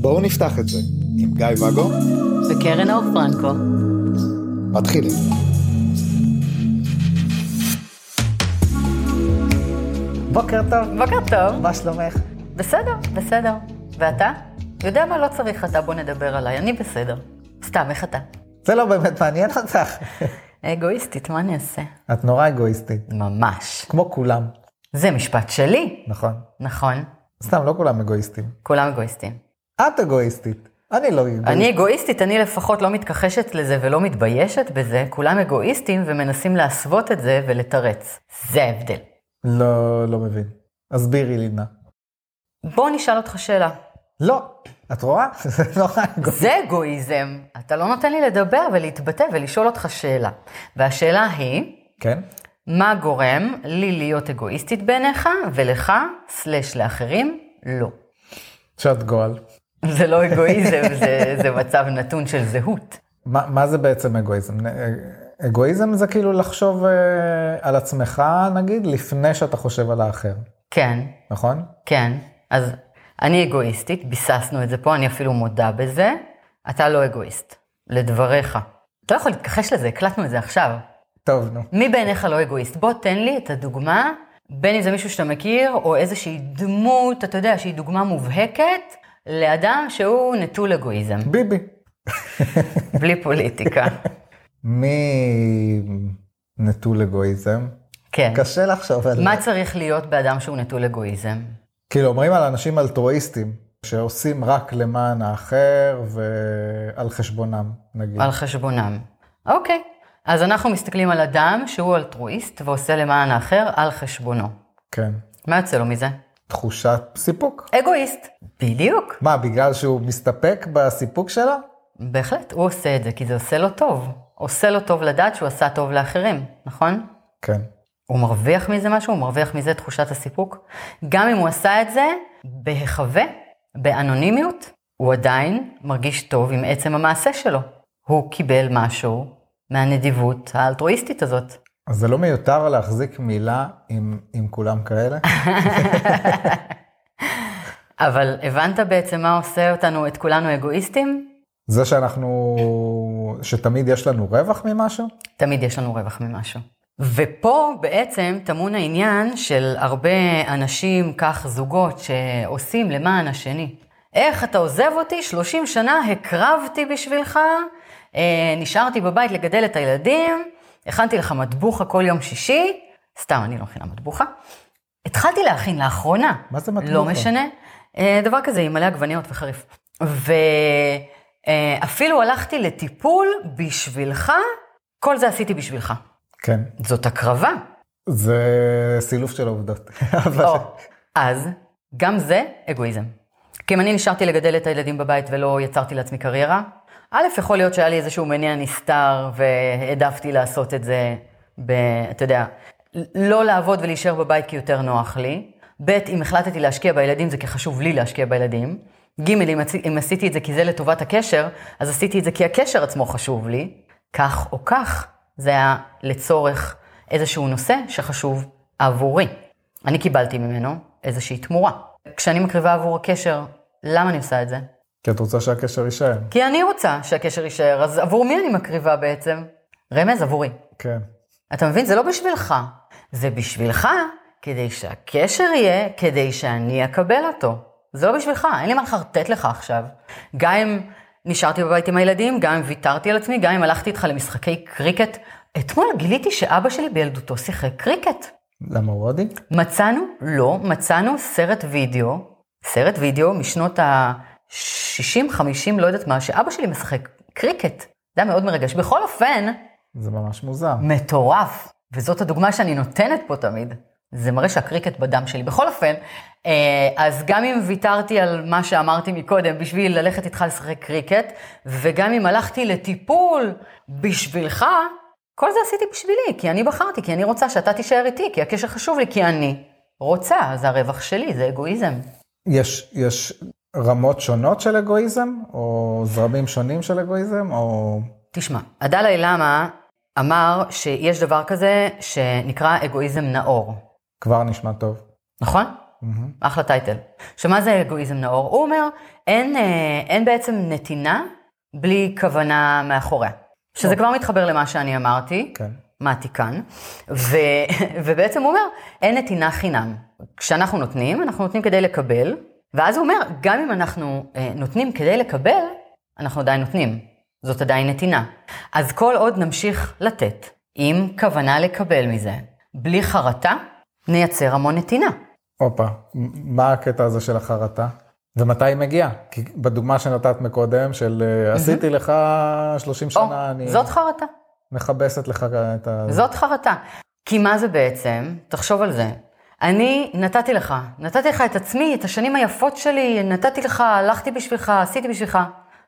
בואו נפתח את זה עם גיא ואגו וקרן אור פרנקו. מתחילים. בוקר טוב, בוקר טוב. מה שלומך? בסדר, בסדר. ואתה? יודע מה? לא צריך אתה, בוא נדבר עליי. אני בסדר. סתם, איך אתה? זה לא באמת מעניין אותך. אגואיסטית, מה אני אעשה? את נורא אגואיסטית, ממש. כמו כולם, זה משפט שלי. נכון? נכון. סתם, לא כולם אגואיסטים. כולם אגואיסטים. את אגואיסטית, אני לא אגואיסט. אני אגואיסטית, אני לפחות לא מתכחשת לזה ולא מתביישת בזה. כולם אגואיסטים ומנסים להסוות את זה ולתרץ. זה ההבדל. לא, לא מבין. הסבירי לי נא. בוא נשאל אותך שאלה. לא, את רואה? זה נורא אגואיסט. זה אגואיזם. אתה לא נותן לי לדבר ולהתבטא ולשאול אותך שאלה. והשאלה היא, כן? מה גורם לי להיות אגואיסטית בעיניך, ולך, סלש לאחרים, לא. שאת גועל. זה לא אגואיזם, זה, זה מצב נתון של זהות. מה, מה זה בעצם אגואיזם? אה, אגואיזם זה כאילו לחשוב אה, על עצמך, נגיד, לפני שאתה חושב על האחר, כן, נכון? כן. אז אני אגואיסטית, ביססנו את זה פה, אני אפילו מודה בזה. אתה לא אגואיסט, לדבריך. אתה לא יכול להתכחש לזה, הקלטנו את זה עכשיו. טוב, נו. מי בעיניך לא אגואיסט? בוא תן לי את הדוגמה, בין אם זה מישהו שאתה מכיר, או איזושהי דמות, אתה יודע, שהיא דוגמה מובהקת, לאדם שהוא נטול אגואיזם, ביבי. בלי פוליטיקה. מי נטול אגואיזם? כן. קשה לחשוב על מה צריך להיות באדם שהוא נטול אגואיזם? כאילו אומרים על אנשים אלטרואיסטים, שעושים רק למען האחר ועל חשבונם, נגיד. על חשבונם. אוקיי. אז אנחנו מסתכלים על אדם שהוא אלטרואיסט ועושה למען האחר על חשבונו. כן. מה יוצא לו מזה? תחושת סיפוק. אגואיסט. בדיוק. מה, בגלל שהוא מסתפק בסיפוק שלו? בהחלט, הוא עושה את זה כי זה עושה לו טוב. עושה לו טוב לדעת שהוא עשה טוב לאחרים, נכון? כן. הוא מרוויח מזה משהו, הוא מרוויח מזה תחושת הסיפוק. גם אם הוא עשה את זה בהיחווה, באנונימיות, הוא עדיין מרגיש טוב עם עצם המעשה שלו. הוא קיבל משהו מהנדיבות האלטרואיסטית הזאת. אז זה לא מיותר להחזיק מילה עם, עם כולם כאלה? אבל הבנת בעצם מה עושה אותנו, את כולנו אגואיסטים? זה שאנחנו, שתמיד יש לנו רווח ממשהו? תמיד יש לנו רווח ממשהו. ופה בעצם טמון העניין של הרבה אנשים, כך זוגות, שעושים למען השני. איך אתה עוזב אותי? 30 שנה הקרבתי בשבילך, אה, נשארתי בבית לגדל את הילדים, הכנתי לך מטבוחה כל יום שישי, סתם, אני לא מכינה מטבוחה. התחלתי להכין לאחרונה. מה זה מטבוחה? לא משנה. אה, דבר כזה עם מלא עגבניות וחריף. ואפילו הלכתי לטיפול בשבילך, כל זה עשיתי בשבילך. כן. זאת הקרבה. זה סילוף של העובדות. אבל- או, אז, גם זה אגואיזם. כי אם אני נשארתי לגדל את הילדים בבית ולא יצרתי לעצמי קריירה, א', יכול להיות שהיה לי איזשהו מניע נסתר והעדפתי לעשות את זה, ב, אתה יודע, לא לעבוד ולהישאר בבית כי יותר נוח לי. ב', אם החלטתי להשקיע בילדים זה כי חשוב לי להשקיע בילדים. ג', אם, אם עשיתי את זה כי זה לטובת הקשר, אז עשיתי את זה כי הקשר עצמו חשוב לי. כך או כך, זה היה לצורך איזשהו נושא שחשוב עבורי. אני קיבלתי ממנו איזושהי תמורה. כשאני מקריבה עבור הקשר, למה אני עושה את זה? כי את רוצה שהקשר יישאר. כי אני רוצה שהקשר יישאר, אז עבור מי אני מקריבה בעצם? רמז עבורי. כן. אתה מבין? זה לא בשבילך. זה בשבילך כדי שהקשר יהיה, כדי שאני אקבל אותו. זה לא בשבילך, אין לי מה לחרטט לך עכשיו. גם אם נשארתי בבית עם הילדים, גם אם ויתרתי על עצמי, גם אם הלכתי איתך למשחקי קריקט. אתמול גיליתי שאבא שלי בילדותו שיחק קריקט. למה הוא הודי? מצאנו, לא, מצאנו סרט וידאו, סרט וידאו משנות ה-60-50, לא יודעת מה, שאבא שלי משחק קריקט. זה היה מאוד מרגש. בכל אופן, זה ממש מוזר. מטורף, וזאת הדוגמה שאני נותנת פה תמיד. זה מראה שהקריקט בדם שלי. בכל אופן, אה, אז גם אם ויתרתי על מה שאמרתי מקודם בשביל ללכת איתך לשחק קריקט, וגם אם הלכתי לטיפול בשבילך, כל זה עשיתי בשבילי, כי אני בחרתי, כי אני רוצה שאתה תישאר איתי, כי הקשר חשוב לי, כי אני רוצה, זה הרווח שלי, זה אגואיזם. יש, יש רמות שונות של אגואיזם, או זרמים שונים של אגואיזם, או... תשמע, הדלאי למה אמר שיש דבר כזה שנקרא אגואיזם נאור. כבר נשמע טוב. נכון? אחלה טייטל. שמה זה אגואיזם נאור? הוא אומר, אין, אה, אין בעצם נתינה בלי כוונה מאחוריה. שזה כבר מתחבר למה שאני אמרתי, כן. מעתיקן, ו, ובעצם הוא אומר, אין נתינה חינם. כשאנחנו נותנים, אנחנו נותנים כדי לקבל, ואז הוא אומר, גם אם אנחנו אה, נותנים כדי לקבל, אנחנו עדיין נותנים. זאת עדיין נתינה. אז כל עוד נמשיך לתת, עם כוונה לקבל מזה, בלי חרטה, נייצר המון נתינה. הופה, מה הקטע הזה של החרטה? ומתי היא מגיעה? כי בדוגמה שנתת מקודם, של אה, עשיתי לך 30 או, שנה, אני זאת חרטה. מכבסת לך את ה... זאת חרטה. כי מה זה בעצם? תחשוב על זה. אני נתתי לך, נתתי לך את עצמי, את השנים היפות שלי, נתתי לך, הלכתי בשבילך, עשיתי בשבילך.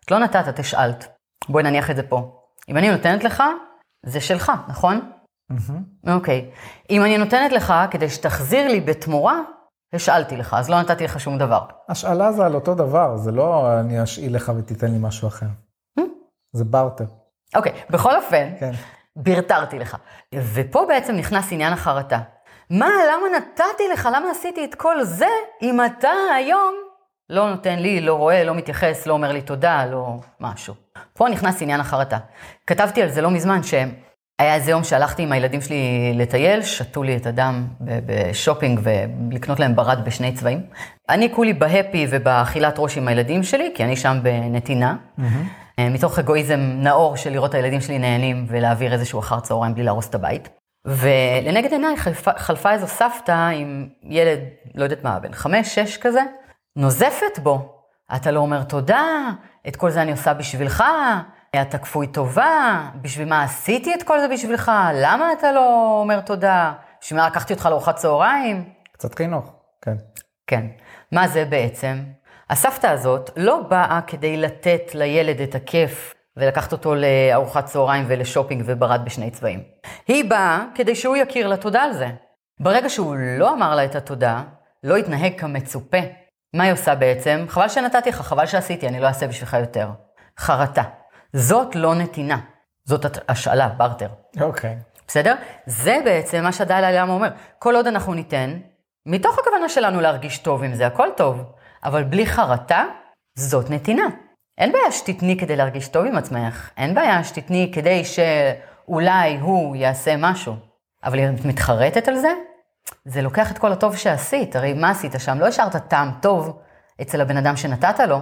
את לא נתת, את השאלת. בואי נניח את זה פה. אם אני נותנת לך, זה שלך, נכון? אוקיי. אם אני נותנת לך כדי שתחזיר לי בתמורה, השאלתי לך, אז לא נתתי לך שום דבר. השאלה זה על אותו דבר, זה לא אני אשאיל לך ותיתן לי משהו אחר. זה בארטר. אוקיי, בכל אופן, כן. ברטרתי לך. ופה בעצם נכנס עניין החרטה. מה, למה נתתי לך, למה עשיתי את כל זה, אם אתה היום לא נותן לי, לא רואה, לא מתייחס, לא אומר לי תודה, לא משהו. פה נכנס עניין החרטה. כתבתי על זה לא מזמן, שהיה איזה יום שהלכתי עם הילדים שלי לטייל, שתו לי את הדם בשופינג ולקנות להם ברד בשני צבעים. אני כולי בהפי ובאכילת ראש עם הילדים שלי, כי אני שם בנתינה. אה, מתוך אגואיזם נאור של לראות את הילדים שלי נהנים ולהעביר איזשהו אחר צהריים בלי להרוס את הבית. ולנגד עיניי חלפה, חלפה איזו סבתא עם ילד, לא יודעת מה, בן חמש, שש כזה, נוזפת בו. אתה לא אומר תודה, את כל זה אני עושה בשבילך, אתה כפוי טובה, בשביל מה עשיתי את כל זה בשבילך, למה אתה לא אומר תודה, בשביל מה לקחתי אותך לארוחת צהריים? קצת חינוך, כן. כן. מה זה בעצם? הסבתא הזאת לא באה כדי לתת לילד את הכיף ולקחת אותו לארוחת צהריים ולשופינג וברד בשני צבעים. היא באה כדי שהוא יכיר לה תודה על זה. ברגע שהוא לא אמר לה את התודה, לא התנהג כמצופה. מה היא עושה בעצם? חבל שנתתי לך, חבל שעשיתי, אני לא אעשה בשבילך יותר. חרטה. זאת לא נתינה. זאת השאלה, בארטר. אוקיי. בסדר? זה בעצם מה שהדלאי למה אומר. כל עוד אנחנו ניתן, מתוך הכוונה שלנו להרגיש טוב עם זה, הכל טוב, אבל בלי חרטה, זאת נתינה. אין בעיה שתתני כדי להרגיש טוב עם עצמך, אין בעיה שתתני כדי שאולי הוא יעשה משהו, אבל אם את מתחרטת על זה, זה לוקח את כל הטוב שעשית, הרי מה עשית שם? לא השארת טעם טוב אצל הבן אדם שנתת לו,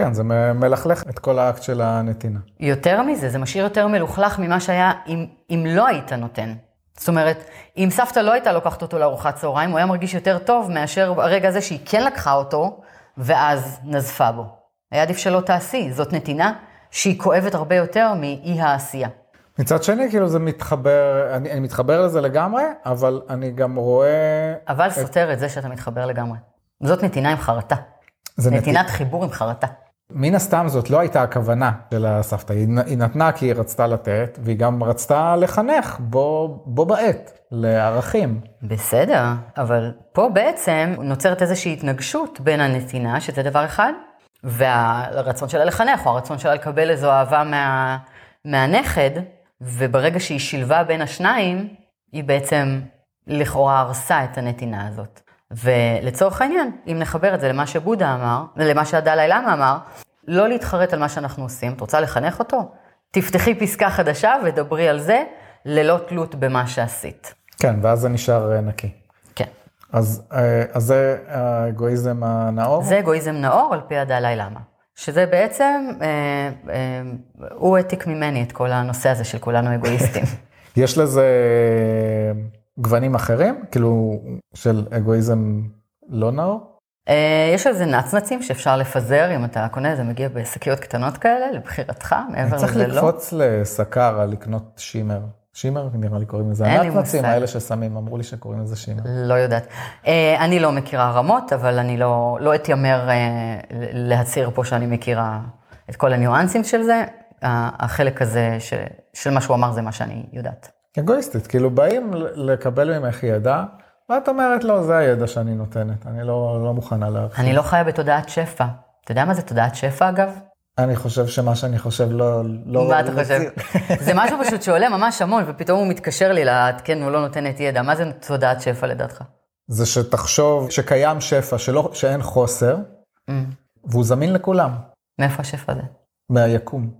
כן, זה מלכלך את כל האקט של הנתינה. יותר מזה, זה משאיר יותר מלוכלך ממה שהיה אם, אם לא היית נותן. זאת אומרת, אם סבתא לא הייתה לוקחת אותו לארוחת צהריים, הוא היה מרגיש יותר טוב מאשר הרגע הזה שהיא כן לקחה אותו, ואז נזפה בו. היה עדיף שלא תעשי, זאת נתינה שהיא כואבת הרבה יותר מאי העשייה. מצד שני, כאילו זה מתחבר, אני, אני מתחבר לזה לגמרי, אבל אני גם רואה... אבל סותר את זה שאתה מתחבר לגמרי. זאת נתינה עם חרטה. נתינת חיבור עם חרטה. מן הסתם זאת לא הייתה הכוונה של הסבתא, היא, נתנה כי היא רצתה לתת, והיא גם רצתה לחנך בו, בו בעת, לערכים. בסדר, אבל פה בעצם נוצרת איזושהי התנגשות בין הנתינה, שזה דבר אחד, והרצון שלה לחנך, או הרצון שלה לקבל איזו אהבה מה, מהנכד, וברגע שהיא שילבה בין השניים, היא בעצם לכאורה הרסה את הנתינה הזאת. ולצורך העניין, אם נחבר את זה למה שבודה אמר, ולמה שהדלאי למה אמר, לא להתחרט על מה שאנחנו עושים. את רוצה לחנך אותו? תפתחי פסקה חדשה ודברי על זה, ללא תלות במה שעשית. כן, ואז זה נשאר אה, נקי. כן. אז, אה, אז זה האגואיזם הנאור? זה אגואיזם נאור על פי הדלאי למה. שזה בעצם, אה, אה, הוא העתיק ממני את כל הנושא הזה של כולנו אגואיסטים. יש לזה גוונים אחרים? כאילו, של אגואיזם לא נאור? אה, יש על זה נצנצים שאפשר לפזר, אם אתה קונה, זה מגיע בשקיות קטנות כאלה, לבחירתך, מעבר צריך לזה לא. לקפוץ לסקר על לקנות שימר. שימר נראה לי קוראים לזה. הנצנצים. האלה ששמים, אמרו לי שקוראים לזה שימר. לא יודעת. אה, אני לא מכירה רמות, אבל אני לא, לא אתיימר אה, להצהיר פה שאני מכירה את כל הניואנסים של זה. החלק הזה ש, של מה שהוא אמר זה מה שאני יודעת. אגואיסטית, כאילו באים לקבל ממך ידע, ואת אומרת, לא, זה הידע שאני נותנת, אני לא, לא מוכנה להרחיב. אני לא חיה בתודעת שפע. אתה יודע מה זה תודעת שפע אגב? אני חושב שמה שאני חושב לא... לא מה אתה חושב? זה משהו פשוט שעולה ממש המון, ופתאום הוא מתקשר לי לעדכן, הוא לא נותן את ידע. מה זה תודעת שפע לדעתך? זה שתחשוב שקיים שפע, שלא, שאין חוסר, Mm. והוא זמין לכולם, מאיפה השפע הזה? מהיקום.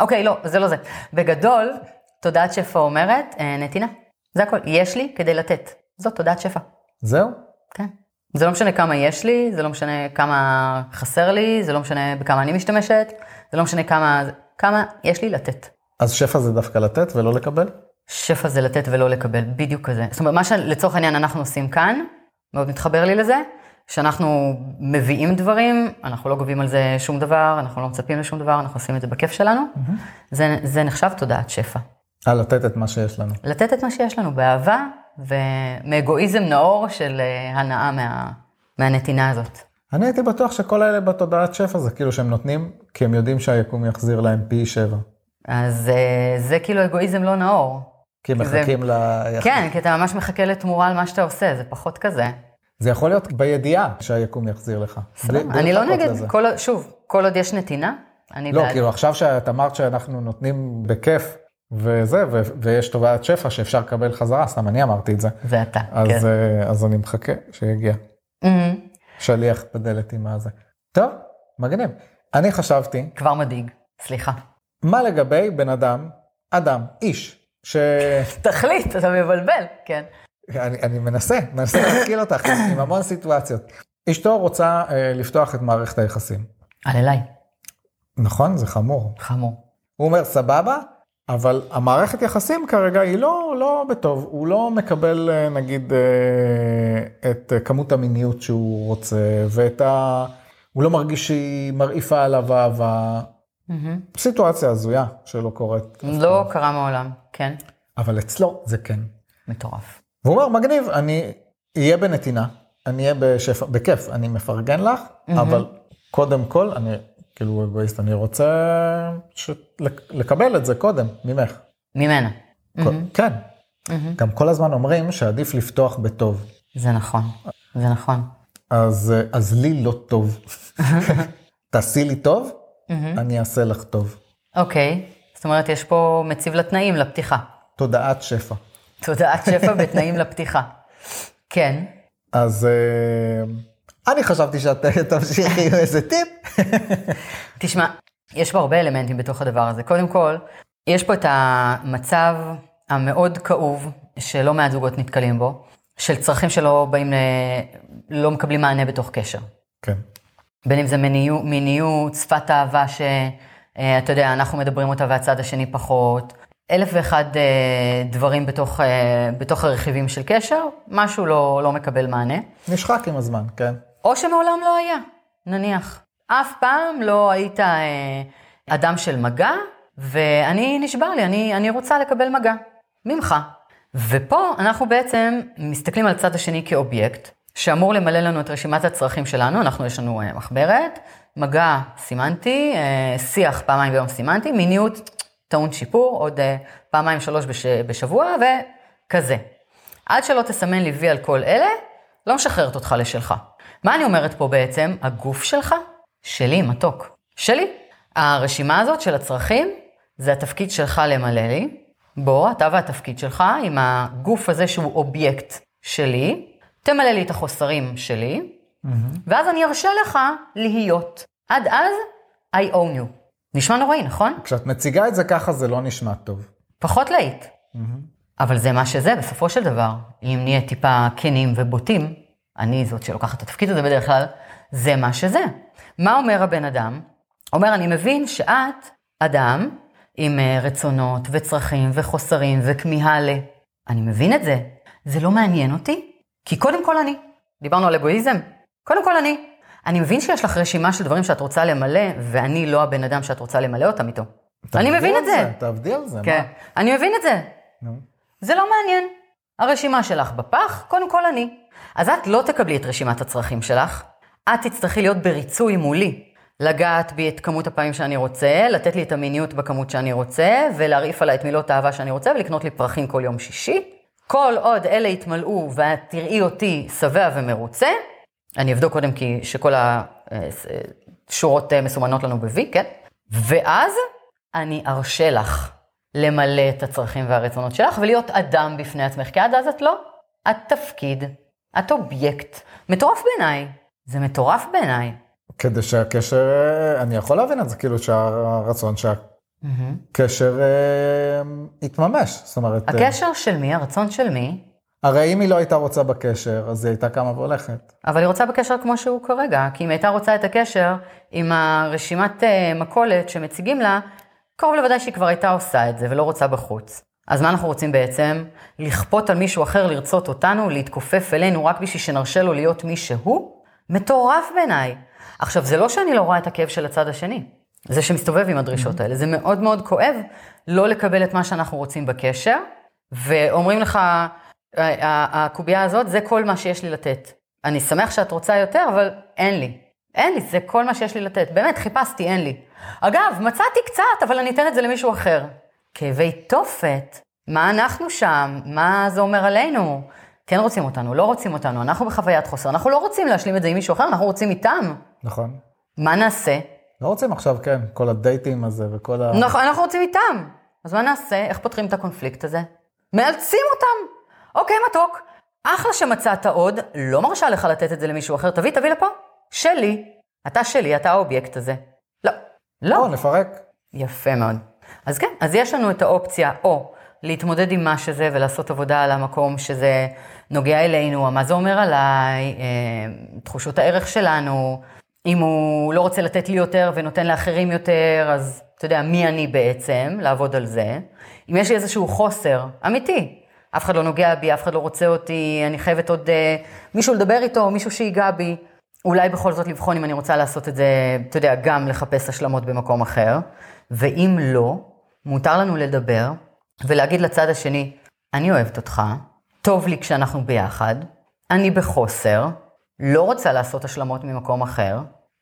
אוקיי, לא, זה לא זה. בגדול, תודעת שפע אומרת, אה, נתינה. זה הכל. יש לי כדי לתת. זאת תודעת שפע. זהו? כן. זה לא משנה כמה יש לי, זה לא משנה כמה חסר לי, זה לא משנה בכמה אני משתמשת, זה לא משנה כמה, כמה יש לי לתת. אז שפע זה דווקא לתת ולא לקבל? שפע זה לתת ולא לקבל, בדיוק כזה. זאת אומרת, מה שלצורך העניין אנחנו עושים כאן, מאוד מתחבר לי לזה, שאנחנו מביאים דברים, אנחנו לא גובים על זה שום דבר, אנחנו לא מצפים לשום דבר, אנחנו עושים את זה בכיף שלנו. זה, זה נחשב תודעת שפע. אה, לתת את מה שיש לנו. לתת את מה שיש לנו באהבה ומאגואיזם נאור של אה, הנאה מה, מהנתינה הזאת. אני הייתי בטוח שכל האלה בתודעת שפע זה כאילו שהם נותנים, כי הם יודעים שהיקום יחזיר להם פי שבע. אז אה, זה כאילו אגואיזם לא נאור. כי הם זה- מחכים ל... כן, כי אתה ממש מחכה לתמורה על מה שאתה עושה, זה פחות כזה. זה יכול להיות בידיעה שהיקום יחזיר לך. בלי אני לא נגד, לזה. כל, שוב, כל עוד יש נתינה, אני לא, בעד. כאילו עכשיו שאת אמרת שאנחנו נותנים בכיף וזה, ו- ויש תודעת שפע שאפשר לקבל חזרה, סתם אני אמרתי את זה. זה אתה, אז, כן. אה, אז אני מחכה שיגיע. מהמם. שליח בדלת עם הזה. טוב, מגניב. אני חשבתי, כבר מדאיג, סליחה. מה לגבי בן אדם, אדם, איש, שאני תחליט, אתה מבלבל, כן. אני מנסה, מנסה להשכיל אותך עם המון סיטואציות. אשתו רוצה אה, לפתוח את מערכת היחסים. על אליי, נכון? זה חמור. חמור. הוא אומר, סבבה, אבל המערכת יחסים כרגע היא לא, לא בטוב, הוא לא מקבל אה, נגיד אה, את אה, כמות המיניות שהוא רוצה, ואת ה... הוא לא מרגיש שהיא מרעיפה עליו אהבה. מהמם. סיטואציה הזויה שלא קורית. לא קרה מעולם, כן. אבל אצלו זה כן. מטורף. והוא אומר, מגניב, אני אהיה בנתינה, אני אהיה בשפע, בכיף, אני מפרגן לך, אבל קודם כל, אני כאילו אגואיסט, אני רוצה ש... לק- לקבל את זה קודם, ממך. ממנה. כל- כן. גם כל הזמן אומרים שעדיף לפתוח בטוב, זה נכון, זה נכון. אז, אז לי לא טוב. תעשי לי טוב, אני אעשה לך טוב. אוקיי, זאת אומרת, יש פה מציב לתנאים לפתיחה. תודעת שפע. תודעת שפע בתנאים לפתיחה. כן, אז אה, אני חשבתי שאת תמשיכי עם איזה טיפ. תשמע, יש פה הרבה אלמנטים בתוך הדבר הזה. קודם כל, יש פה את המצב המאוד כאוב, שלא מעט זוגות נתקלים בו, של צרכים שלא באים, ל... לא מקבלים מענה בתוך קשר. כן. בין אם זה מיניות, מיניות שפת אהבה שאתה יודע, אנחנו מדברים אותה והצד השני פחות. אלף ואחד אה, דברים בתוך, אה, בתוך הרכיבים של קשר, משהו לא, לא מקבל מענה. נשחק עם הזמן, כן. או שמעולם לא היה, נניח. אף פעם לא היית אה, אדם של מגע, ואני נשבע לי, אני, אני רוצה לקבל מגע ממך. ופה אנחנו בעצם מסתכלים על הצד השני כאובייקט, שאמור למלא לנו את רשימת הצרכים שלנו, אנחנו יש לנו אה, מחברת, מגע סימנתי, אה, שיח פעמיים ביום סימנתי, מיניות טעון שיפור, עוד אה, פעמיים שלוש בש, בשבוע, וכזה. עד שלא תסמן לי וי על כל אלה, לא משחררת אותך לשלך. מה אני אומרת פה בעצם? הגוף שלך, שלי, מתוק. שלי. הרשימה הזאת של הצרכים, זה התפקיד שלך למלא לי. בוא, אתה והתפקיד שלך, עם הגוף הזה שהוא אובייקט שלי, תמלא לי את החוסרים שלי, ואז אני ארשה לך להיות. עד אז, I own you. נשמע נוראי, נכון? כשאת מציגה את זה ככה זה לא נשמע טוב. פחות להיט. אבל זה מה שזה, בסופו של דבר. אם נהיה טיפה כנים ובוטים, אני זאת שלוקחת את התפקיד הזה בדרך כלל, זה מה שזה. מה אומר הבן אדם? אומר, אני מבין שאת אדם עם אה, רצונות וצרכים וחוסרים וכמיהה ל... אני מבין את זה. זה לא מעניין אותי, כי קודם כל אני. דיברנו על אגואיזם. קודם כל אני. אני מבין שיש לך רשימה של דברים שאת רוצה למלא, ואני לא הבן אדם שאת רוצה למלא אותם איתו. אני מבין את זה. תעבדי על זה, כן, מה? אני מבין את זה. נו. זה לא מעניין. הרשימה שלך בפח, קודם כל אני. אז את לא תקבלי את רשימת הצרכים שלך, את תצטרכי להיות בריצוי מולי. לגעת בי את כמות הפעמים שאני רוצה, לתת לי את המיניות בכמות שאני רוצה, ולהרעיף עליי את מילות האהבה שאני רוצה, ולקנות לי פרחים כל יום שישי. כל עוד אלה יתמלאו ואת תראי אותי שבע ומרוצה, אני אבדוק קודם כי שכל השורות אה, מסומנות לנו ב-V, כן? ואז אני ארשה לך למלא את הצרכים והרצונות שלך ולהיות אדם בפני עצמך, כי עד אז את לא, את תפקיד. את אובייקט. מטורף בעיניי. זה מטורף בעיניי. כדי שהקשר, אה, אני יכול להבין את זה, כאילו שהרצון שהקשר אה, יתממש. זאת אומרת, אה, הקשר של מי? הרצון של מי? הרי אם היא לא הייתה רוצה בקשר, אז היא הייתה קמה והולכת. אבל היא רוצה בקשר כמו שהוא כרגע, כי אם הייתה רוצה את הקשר עם הרשימת מכולת שמציגים לה, קרוב לוודאי שהיא כבר הייתה עושה את זה ולא רוצה בחוץ. אז מה אנחנו רוצים בעצם? לכפות על מישהו אחר לרצות אותנו, להתכופף אלינו רק בשביל שנרשה לו להיות מי שהוא? מטורף בעיניי. עכשיו, זה לא שאני לא רואה את הכאב של הצד השני, זה שמסתובב עם הדרישות האלה. זה מאוד מאוד כואב לא לקבל את מה שאנחנו רוצים בקשר, ואומרים לך, הקובייה הזאת, זה כל מה שיש לי לתת. אני שמח שאת רוצה יותר, אבל אין לי. אין לי, זה כל מה שיש לי לתת. באמת, חיפשתי, אין לי. אגב, מצאתי קצת, אבל אני אתן את זה למישהו אחר. כאבי תופת, מה אנחנו שם? מה זה אומר עלינו? כן רוצים אותנו, לא רוצים אותנו, אנחנו בחוויית חוסר, אנחנו לא רוצים להשלים את זה עם מישהו אחר, אנחנו רוצים איתם. נכון. מה נעשה? לא רוצים עכשיו, כן, כל הדייטים הזה וכל ה... נכון, אנחנו רוצים איתם. אז מה נעשה? איך פותרים את הקונפליקט הזה? מאלצים אותם. אוקיי, מתוק, אחלה שמצאת עוד, לא מרשה לך לתת את זה למישהו אחר, תביא, תביא לפה. שלי. אתה שלי, אתה האובייקט הזה. לא. לא. לא, נפרק. יפה מאוד. אז כן, אז יש לנו את האופציה או להתמודד עם מה שזה ולעשות עבודה על המקום שזה נוגע אלינו, מה זה אומר עליי, אה, תחושות הערך שלנו, אם הוא לא רוצה לתת לי יותר ונותן לאחרים יותר, אז אתה יודע, מי אני בעצם, לעבוד על זה. אם יש לי איזשהו חוסר אמיתי, אף אחד לא נוגע בי, אף אחד לא רוצה אותי, אני חייבת עוד uh, מישהו לדבר איתו, מישהו שיגע בי. אולי בכל זאת לבחון אם אני רוצה לעשות את זה, אתה יודע, גם לחפש השלמות במקום אחר. ואם לא, מותר לנו לדבר ולהגיד לצד השני, אני אוהבת אותך, טוב לי כשאנחנו ביחד, אני בחוסר, לא רוצה לעשות השלמות ממקום אחר,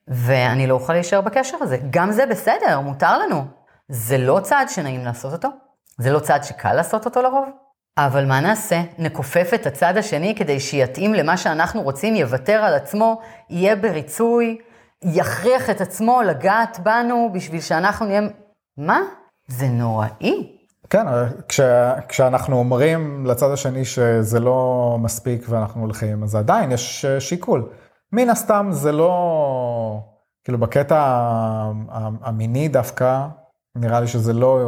ואני לא אוכל להישאר בקשר הזה. גם זה בסדר, מותר לנו. זה לא צעד שנעים לעשות אותו, זה לא צעד שקל לעשות אותו לרוב. אבל מה נעשה? נכופף את הצד השני כדי שיתאים למה שאנחנו רוצים, יוותר על עצמו, יהיה בריצוי, יכריח את עצמו לגעת בנו בשביל שאנחנו נהיה... מה? זה נוראי. כן, כש, כשאנחנו אומרים לצד השני שזה לא מספיק ואנחנו הולכים, אז עדיין יש שיקול. מן הסתם זה לא, כאילו בקטע המיני דווקא, נראה לי שזה לא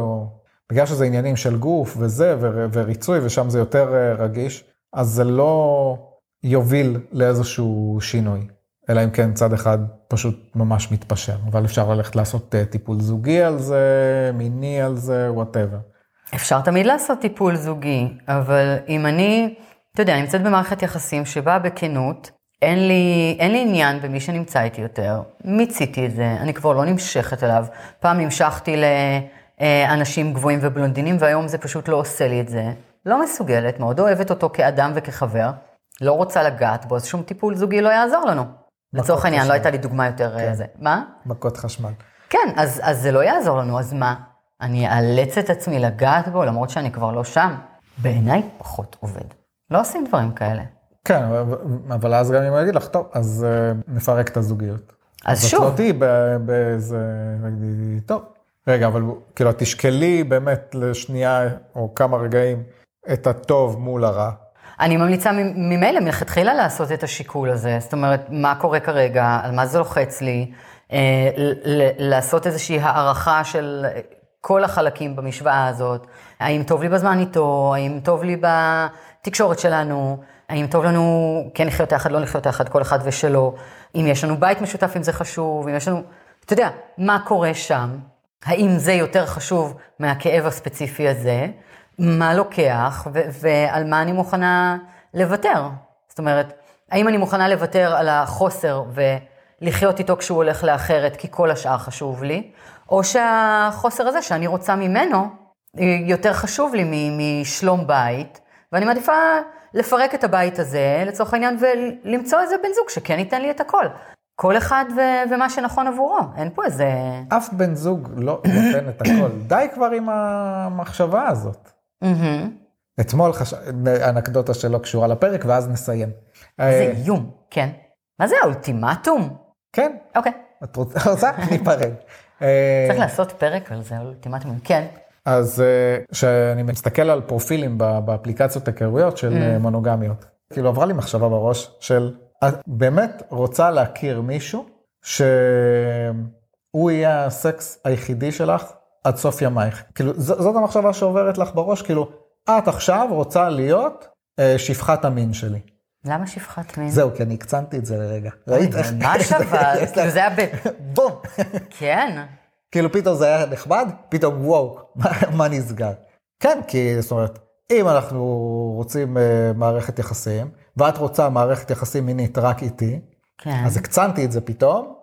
בגלל שזה עניינים של גוף וזה, וריצוי, ושם זה יותר אה, רגיש, אז זה לא יוביל לאיזשהו שינוי. אלא אם כן צד אחד פשוט ממש מתפשר, אבל אפשר ללכת לעשות אה, טיפול זוגי על זה, מיני על זה, whatever. אפשר תמיד לעשות טיפול זוגי, אבל אם אני, אתה יודע, נמצאת במערכת יחסים שבה בכנות, אין לי, אין לי עניין במי שנמצא איתי יותר, מיציתי את זה, אני כבר לא נמשכת אליו. פעם נמשכתי ל... אה, אנשים גבוהים ובלונדינים, והיום זה פשוט לא עושה לי את זה. לא מסוגלת, מאוד אוהבת אותו כאדם וכחבר, לא רוצה לגעת בו, אז שום טיפול זוגי לא יעזור לנו. לצורך העניין, לא הייתה לי דוגמה יותר אה, כן. זה. מה? מכות חשמל. כן, אז, אז זה לא יעזור לנו, אז מה? אני אאלץ את עצמי לגעת בו, למרות שאני כבר לא שם? בעיניי פחות עובד. לא עושים דברים כאלה. כן, אבל אז גם אם אני אגיד לך, טוב, אז uh, נפרק את הזוגיות. אז, אז שוב. אז את לא תהיי באיזה, טוב, רגע, אבל כאילו, תשקלי באמת לשנייה או כמה רגעים את הטוב מול הרע. אני ממליצה ממילא מלכתחילה לעשות את השיקול הזה. זאת אומרת, מה קורה כרגע, על מה זה לוחץ לי, אה, לעשות איזושהי הערכה של כל החלקים במשוואה הזאת. האם טוב לי בזמן איתו, האם טוב לי בתקשורת שלנו, האם טוב לנו כן לחיות יחד, לא לחיות יחד, כל אחד ושלו. אם יש לנו בית משותף, אם זה חשוב, אם יש לנו... אתה יודע, מה קורה שם? האם זה יותר חשוב מהכאב הספציפי הזה, מה לוקח ו- ועל מה אני מוכנה לוותר. זאת אומרת, האם אני מוכנה לוותר על החוסר ולחיות איתו כשהוא הולך לאחרת כי כל השאר חשוב לי, או שהחוסר הזה שאני רוצה ממנו יותר חשוב לי משלום בית, ואני מעדיפה לפרק את הבית הזה לצורך העניין ולמצוא איזה בן זוג שכן ייתן לי את הכל. כל אחד ו- ומה שנכון עבורו, אין פה איזה... אף בן זוג לא נותן את הכל. די כבר עם המחשבה הזאת. אתמול חש... אנקדוטה שלא קשורה לפרק, ואז נסיים. זה אה, איום, כן. מה זה האולטימטום? כן. אוקיי. את רוצה? ניפרד. אה, צריך לעשות פרק על זה, אולטימטום, כן. אז כשאני אה, מסתכל על פרופילים באפליקציות היכרויות של מונוגמיות, כאילו עברה לי מחשבה בראש של, את באמת רוצה להכיר מישהו שהוא יהיה הסקס היחידי שלך עד סוף ימייך. כאילו, זאת המחשבה שעוברת לך בראש, כאילו, את עכשיו רוצה להיות אה, שפחת המין שלי. למה שפחת מין? זהו, כי אני הקצנתי את זה לרגע. ראית איך? ממש אבל, כאילו זה היה ב... בום. כן. כאילו פתאום זה היה נחמד, פתאום וואו, מה, נסגר? כן, כי זאת אומרת, אם אנחנו רוצים uh, מערכת יחסים, ואת רוצה מערכת יחסים מינית רק איתי, כן. אז הקצנתי את זה פתאום,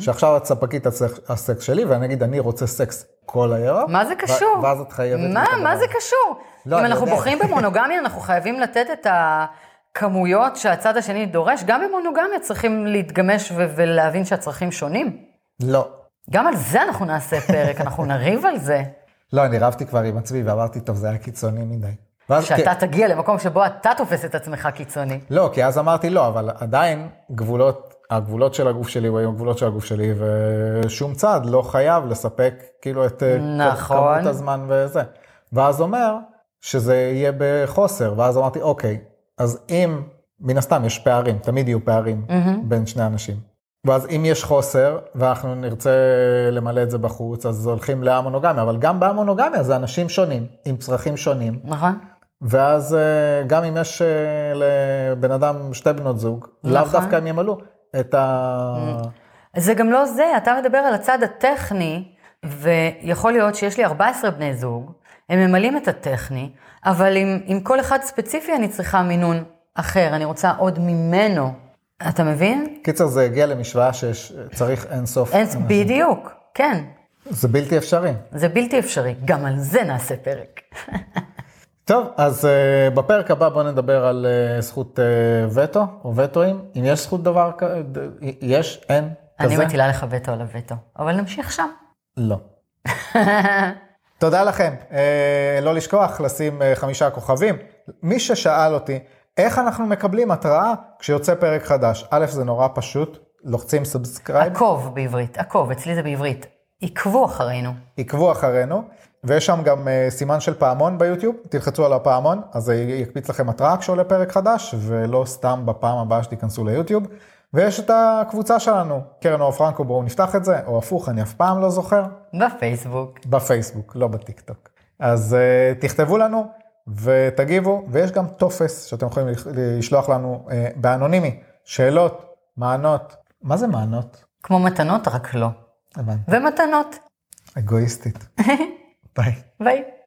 שעכשיו את ספקית הסק- הסקס שלי, ואני אגיד, אני רוצה סקס כל היום. מה זה ו- קשור? ואז את חייבת... מה, מה זה קשור? לא, אם אנחנו יודע. בוחרים במונוגמיה, אנחנו חייבים לתת את הכמויות שהצד השני דורש. גם במונוגמיה צריכים להתגמש ו- ולהבין שהצרכים שונים. לא. גם על זה אנחנו נעשה פרק, אנחנו נריב על זה. לא, אני רבתי כבר עם עצמי ואמרתי, טוב, זה היה קיצוני מדי. ואז- שאתה תגיע למקום שבו אתה תופס את עצמך קיצוני. לא, כי אז אמרתי לא, אבל עדיין גבולות, הגבולות של הגוף שלי היו הגבולות של הגוף שלי, ושום צד לא חייב לספק כאילו את אה, נכון. כמות הזמן וזה. ואז אומר שזה יהיה בחוסר, ואז אמרתי, אוקיי, אז אם, מן הסתם יש פערים, תמיד יהיו פערים בין שני אנשים. ואז אם יש חוסר, ואנחנו נרצה למלא את זה בחוץ, אז הולכים להמונוגמיה, אבל גם בהמונוגמיה זה אנשים שונים, עם צרכים שונים. נכון? ואז אה, גם אם יש אה, לבן אדם שתי בנות זוג, לאו נכון. דווקא הם ימלאו את ה... זה גם לא זה, אתה מדבר על הצד הטכני, ויכול להיות שיש לי 14 בני זוג, הם ממלאים את הטכני, אבל עם, עם כל אחד ספציפי אני צריכה מינון אחר, אני רוצה עוד ממנו. אתה מבין? קיצר, זה הגיע למשוואה שצריך אין סוף. אין, אנשים. בדיוק, כן. זה בלתי אפשרי. זה בלתי אפשרי, גם על זה נעשה פרק. טוב, אז uh, בפרק הבא בוא נדבר על אה, זכות אה, וטו, או וטואים. אם יש זכות דבר כזה, יש, אין, אני כזה? מטילה לך וטו על הווטו, אבל נמשיך שם. לא. תודה לכם. אה, לא לשכוח לשים אה, חמישה כוכבים. מי ששאל אותי, איך אנחנו מקבלים התראה כשיוצא פרק חדש? א', זה נורא פשוט, לוחצים subscribe, עקוב בעברית, עקוב, אצלי זה בעברית. עקבו אחרינו. עקבו אחרינו, ויש שם גם אה, סימן של פעמון ביוטיוב, תלחצו על הפעמון, אז זה יקפיץ לכם התראה כשעולה פרק חדש, ולא סתם בפעם הבאה שתיכנסו ליוטיוב. ויש את הקבוצה שלנו, קרן אור פרנקו, בואו נפתח את זה, או הפוך, אני אף פעם לא זוכר. בפייסבוק. בפייסבוק, לא בטיקטוק. אז uh, תכתבו לנו ותגיבו, ויש גם טופס שאתם יכולים לש- לשלוח לנו uh, באנונימי, שאלות, מענות. מה זה מענות? כמו מתנות, רק לא. הבנתי. ומתנות. אגואיסטית. Vai. Vai.